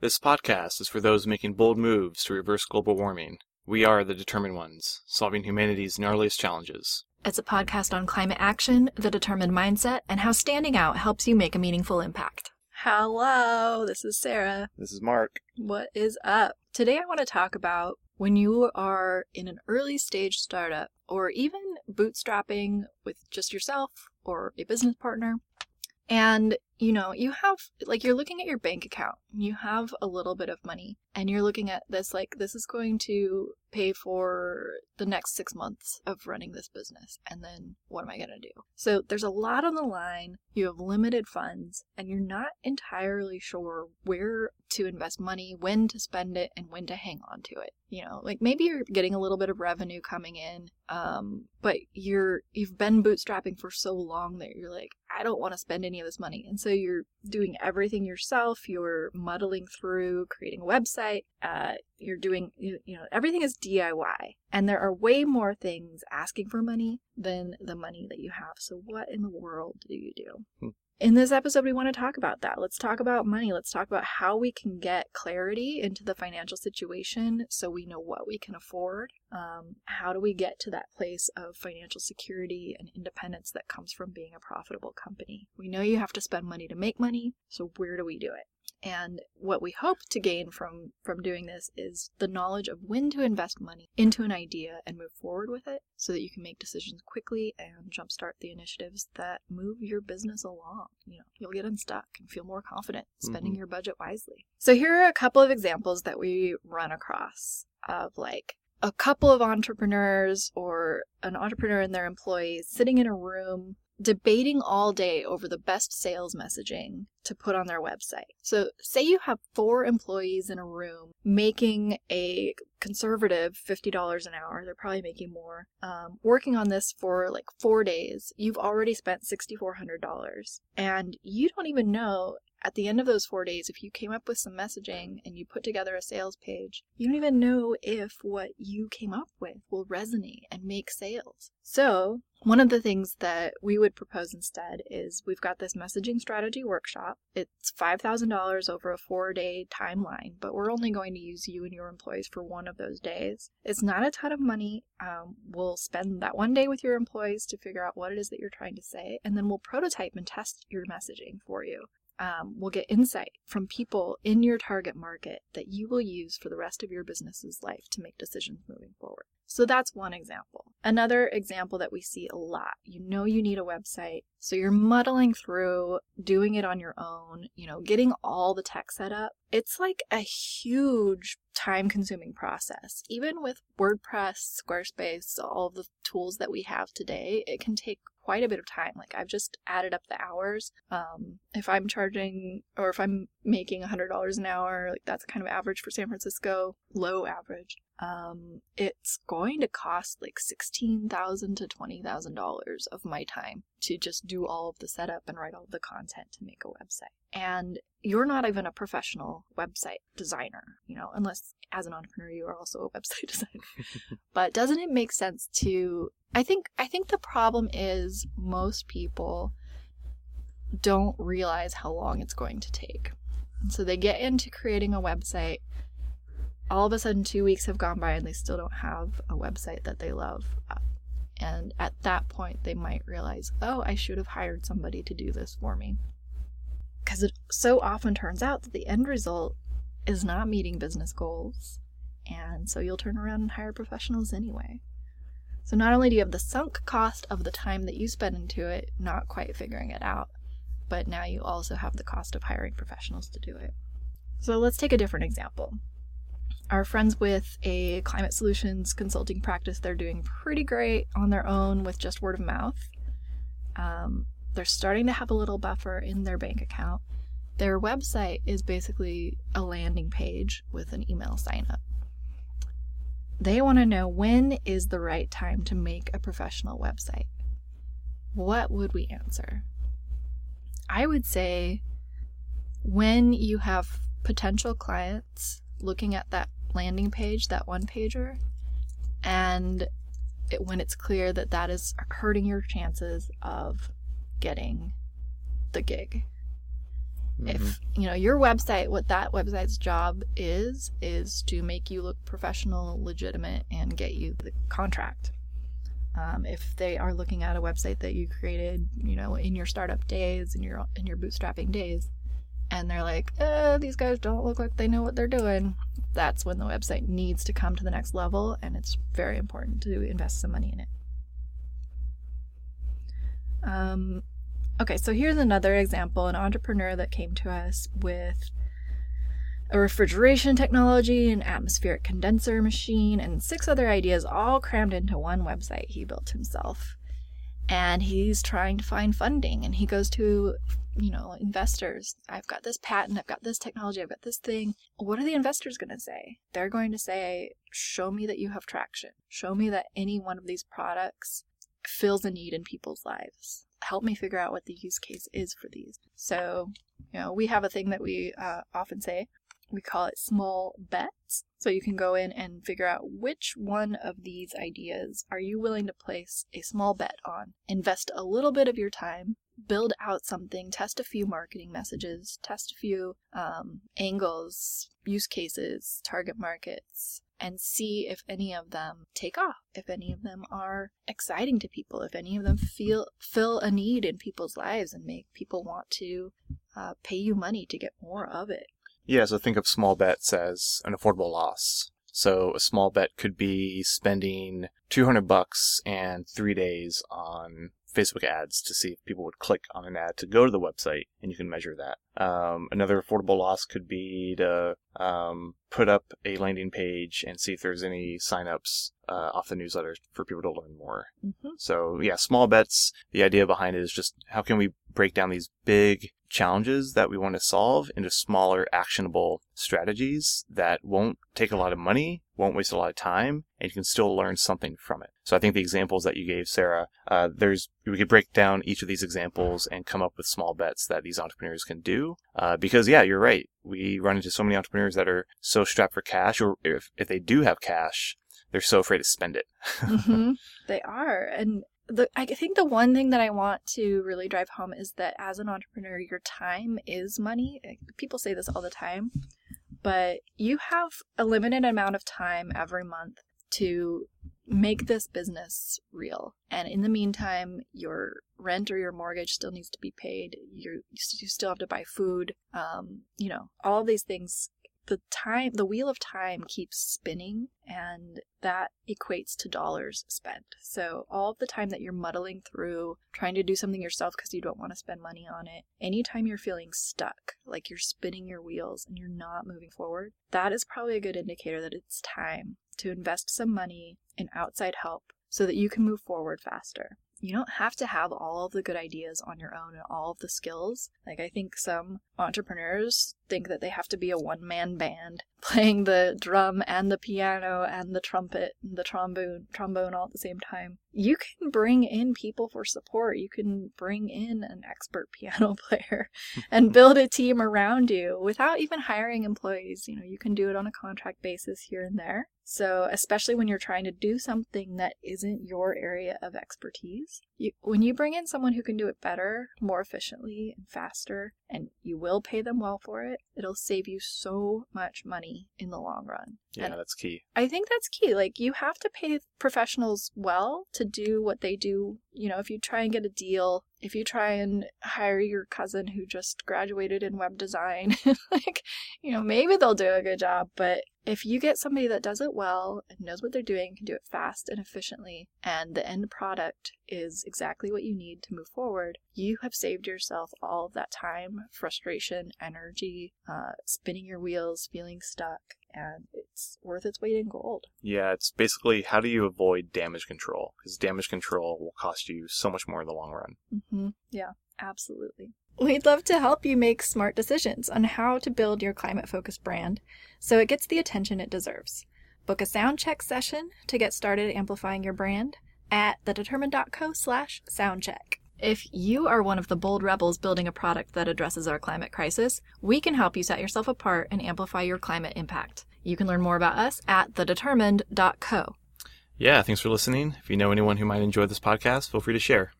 This podcast is for those making bold moves to reverse global warming. We are the determined ones, solving humanity's gnarliest challenges. It's a podcast on climate action, the determined mindset, and how standing out helps you make a meaningful impact. Hello, this is Sarah. This is Mark. What is up? Today I want to talk about when you are in an early stage startup or even bootstrapping with just yourself or a business partner. And you know, you have like you're looking at your bank account, you have a little bit of money, and you're looking at this like this is going to pay for the next six months of running this business, and then what am I going to do? So there's a lot on the line, you have limited funds, and you're not entirely sure where to invest money, when to spend it, and when to hang on to it. You know, like maybe you're getting a little bit of revenue coming in, um, but you're you've been bootstrapping for so long that you're like, I don't want to spend any of this money, and so you're doing everything yourself. You're muddling through creating a website. Uh, you're doing, you, you know, everything is DIY. And there are way more things asking for money than the money that you have. So what in the world do you do? In this episode, we want to talk about that. Let's talk about money. Let's talk about how we can get clarity into the financial situation so we know what we can afford. Um, how do we get to that place of financial security and independence that comes from being a profitable company? We know you have to spend money to make money, so where do we do it? And what we hope to gain from from doing this is the knowledge of when to invest money into an idea and move forward with it so that you can make decisions quickly and jumpstart the initiatives that move your business along. You know, you'll get unstuck and feel more confident spending mm-hmm. your budget wisely. So here are a couple of examples that we run across of like a couple of entrepreneurs or an entrepreneur and their employees sitting in a room debating all day over the best sales messaging to put on their website. So, say you have four employees in a room making a conservative $50 an hour, they're probably making more, um, working on this for like four days. You've already spent $6,400 and you don't even know at the end of those four days, if you came up with some messaging and you put together a sales page, you don't even know if what you came up with will resonate and make sales. So, one of the things that we would propose instead is we've got this messaging strategy workshop. It's $5,000 over a four day timeline, but we're only going to use you and your employees for one of those days. It's not a ton of money. Um, we'll spend that one day with your employees to figure out what it is that you're trying to say, and then we'll prototype and test your messaging for you um, will get insight from people in your target market that you will use for the rest of your business's life to make decisions moving forward. So that's one example. Another example that we see a lot you know you need a website, so you're muddling through doing it on your own, you know, getting all the tech set up. It's like a huge time consuming process. Even with WordPress, Squarespace, all of the tools that we have today, it can take quite a bit of time. Like I've just added up the hours. Um, if I'm charging or if I'm making $100 an hour, like that's kind of average for San Francisco, low average. Um, it's going to cost like sixteen thousand to twenty thousand dollars of my time to just do all of the setup and write all the content to make a website. And you're not even a professional website designer, you know, unless as an entrepreneur you are also a website designer. but doesn't it make sense to I think I think the problem is most people don't realize how long it's going to take. So they get into creating a website. All of a sudden 2 weeks have gone by and they still don't have a website that they love. And at that point they might realize, "Oh, I should have hired somebody to do this for me." Cuz it so often turns out that the end result is not meeting business goals. And so you'll turn around and hire professionals anyway. So not only do you have the sunk cost of the time that you spend into it, not quite figuring it out, but now you also have the cost of hiring professionals to do it. So let's take a different example. Our friends with a climate solutions consulting practice, they're doing pretty great on their own with just word of mouth. Um, they're starting to have a little buffer in their bank account. Their website is basically a landing page with an email sign up. They want to know when is the right time to make a professional website. What would we answer? I would say when you have potential clients looking at that landing page, that one pager, and it, when it's clear that that is hurting your chances of getting the gig. If you know your website, what that website's job is, is to make you look professional, legitimate, and get you the contract. Um, if they are looking at a website that you created, you know, in your startup days, in your in your bootstrapping days, and they're like, uh, these guys don't look like they know what they're doing, that's when the website needs to come to the next level, and it's very important to invest some money in it. Um, okay, so here's another example an entrepreneur that came to us with a refrigeration technology, an atmospheric condenser machine, and six other ideas all crammed into one website he built himself. And he's trying to find funding, and he goes to, you know, investors. I've got this patent, I've got this technology, I've got this thing. What are the investors going to say? They're going to say, Show me that you have traction. Show me that any one of these products fills a need in people's lives. Help me figure out what the use case is for these. So, you know, we have a thing that we uh, often say we call it small bets. So you can go in and figure out which one of these ideas are you willing to place a small bet on. Invest a little bit of your time, build out something, test a few marketing messages, test a few um, angles, use cases, target markets, and see if any of them take off, if any of them are exciting to people, if any of them feel fill a need in people's lives and make people want to uh, pay you money to get more of it. Yeah, so think of small bets as an affordable loss. So a small bet could be spending 200 bucks and three days on Facebook ads to see if people would click on an ad to go to the website, and you can measure that. Um, another affordable loss could be to um, put up a landing page and see if there's any signups uh, off the newsletter for people to learn more. Mm-hmm. So yeah, small bets. The idea behind it is just how can we break down these big challenges that we want to solve into smaller actionable strategies that won't take a lot of money, won't waste a lot of time, and you can still learn something from it. So I think the examples that you gave, Sarah, uh, there's we could break down each of these examples and come up with small bets that these entrepreneurs can do. Uh, because yeah, you're right. We run into so many entrepreneurs that are so strapped for cash, or if if they do have cash, they're so afraid to spend it. mm-hmm. They are, and the I think the one thing that I want to really drive home is that as an entrepreneur, your time is money. People say this all the time, but you have a limited amount of time every month to make this business real. And in the meantime, your rent or your mortgage still needs to be paid. You're, you still have to buy food. Um, you know, all these things the time the wheel of time keeps spinning and that equates to dollars spent so all the time that you're muddling through trying to do something yourself because you don't want to spend money on it anytime you're feeling stuck like you're spinning your wheels and you're not moving forward that is probably a good indicator that it's time to invest some money in outside help so that you can move forward faster you don't have to have all of the good ideas on your own and all of the skills. Like, I think some entrepreneurs think that they have to be a one man band playing the drum and the piano and the trumpet and the trombone trombone all at the same time. You can bring in people for support. You can bring in an expert piano player and build a team around you without even hiring employees. You know, you can do it on a contract basis here and there. So, especially when you're trying to do something that isn't your area of expertise, you, when you bring in someone who can do it better, more efficiently, and faster, and you will pay them well for it, it'll save you so much money in the long run. Yeah, and that's key. I think that's key. Like, you have to pay professionals well to do what they do. You know, if you try and get a deal, if you try and hire your cousin who just graduated in web design, like, you know, maybe they'll do a good job, but if you get somebody that does it well and knows what they're doing, can do it fast and efficiently, and the end product is exactly what you need to move forward, you have saved yourself all of that time, frustration, energy, uh, spinning your wheels, feeling stuck, and it's worth its weight in gold. Yeah, it's basically how do you avoid damage control? Because damage control will cost you so much more in the long run. Mm-hmm. Yeah, absolutely. We'd love to help you make smart decisions on how to build your climate focused brand so it gets the attention it deserves. Book a sound check session to get started amplifying your brand at thedetermined.co slash soundcheck. If you are one of the bold rebels building a product that addresses our climate crisis, we can help you set yourself apart and amplify your climate impact. You can learn more about us at thedetermined.co. Yeah, thanks for listening. If you know anyone who might enjoy this podcast, feel free to share.